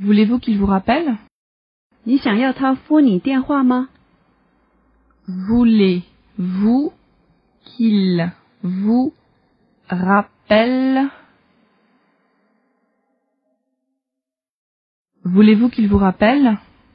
Voulez-vous qu'il vous rappelle? Voulez-vous qu'il vous rappelle? Voulez-vous qu'il vous rappelle?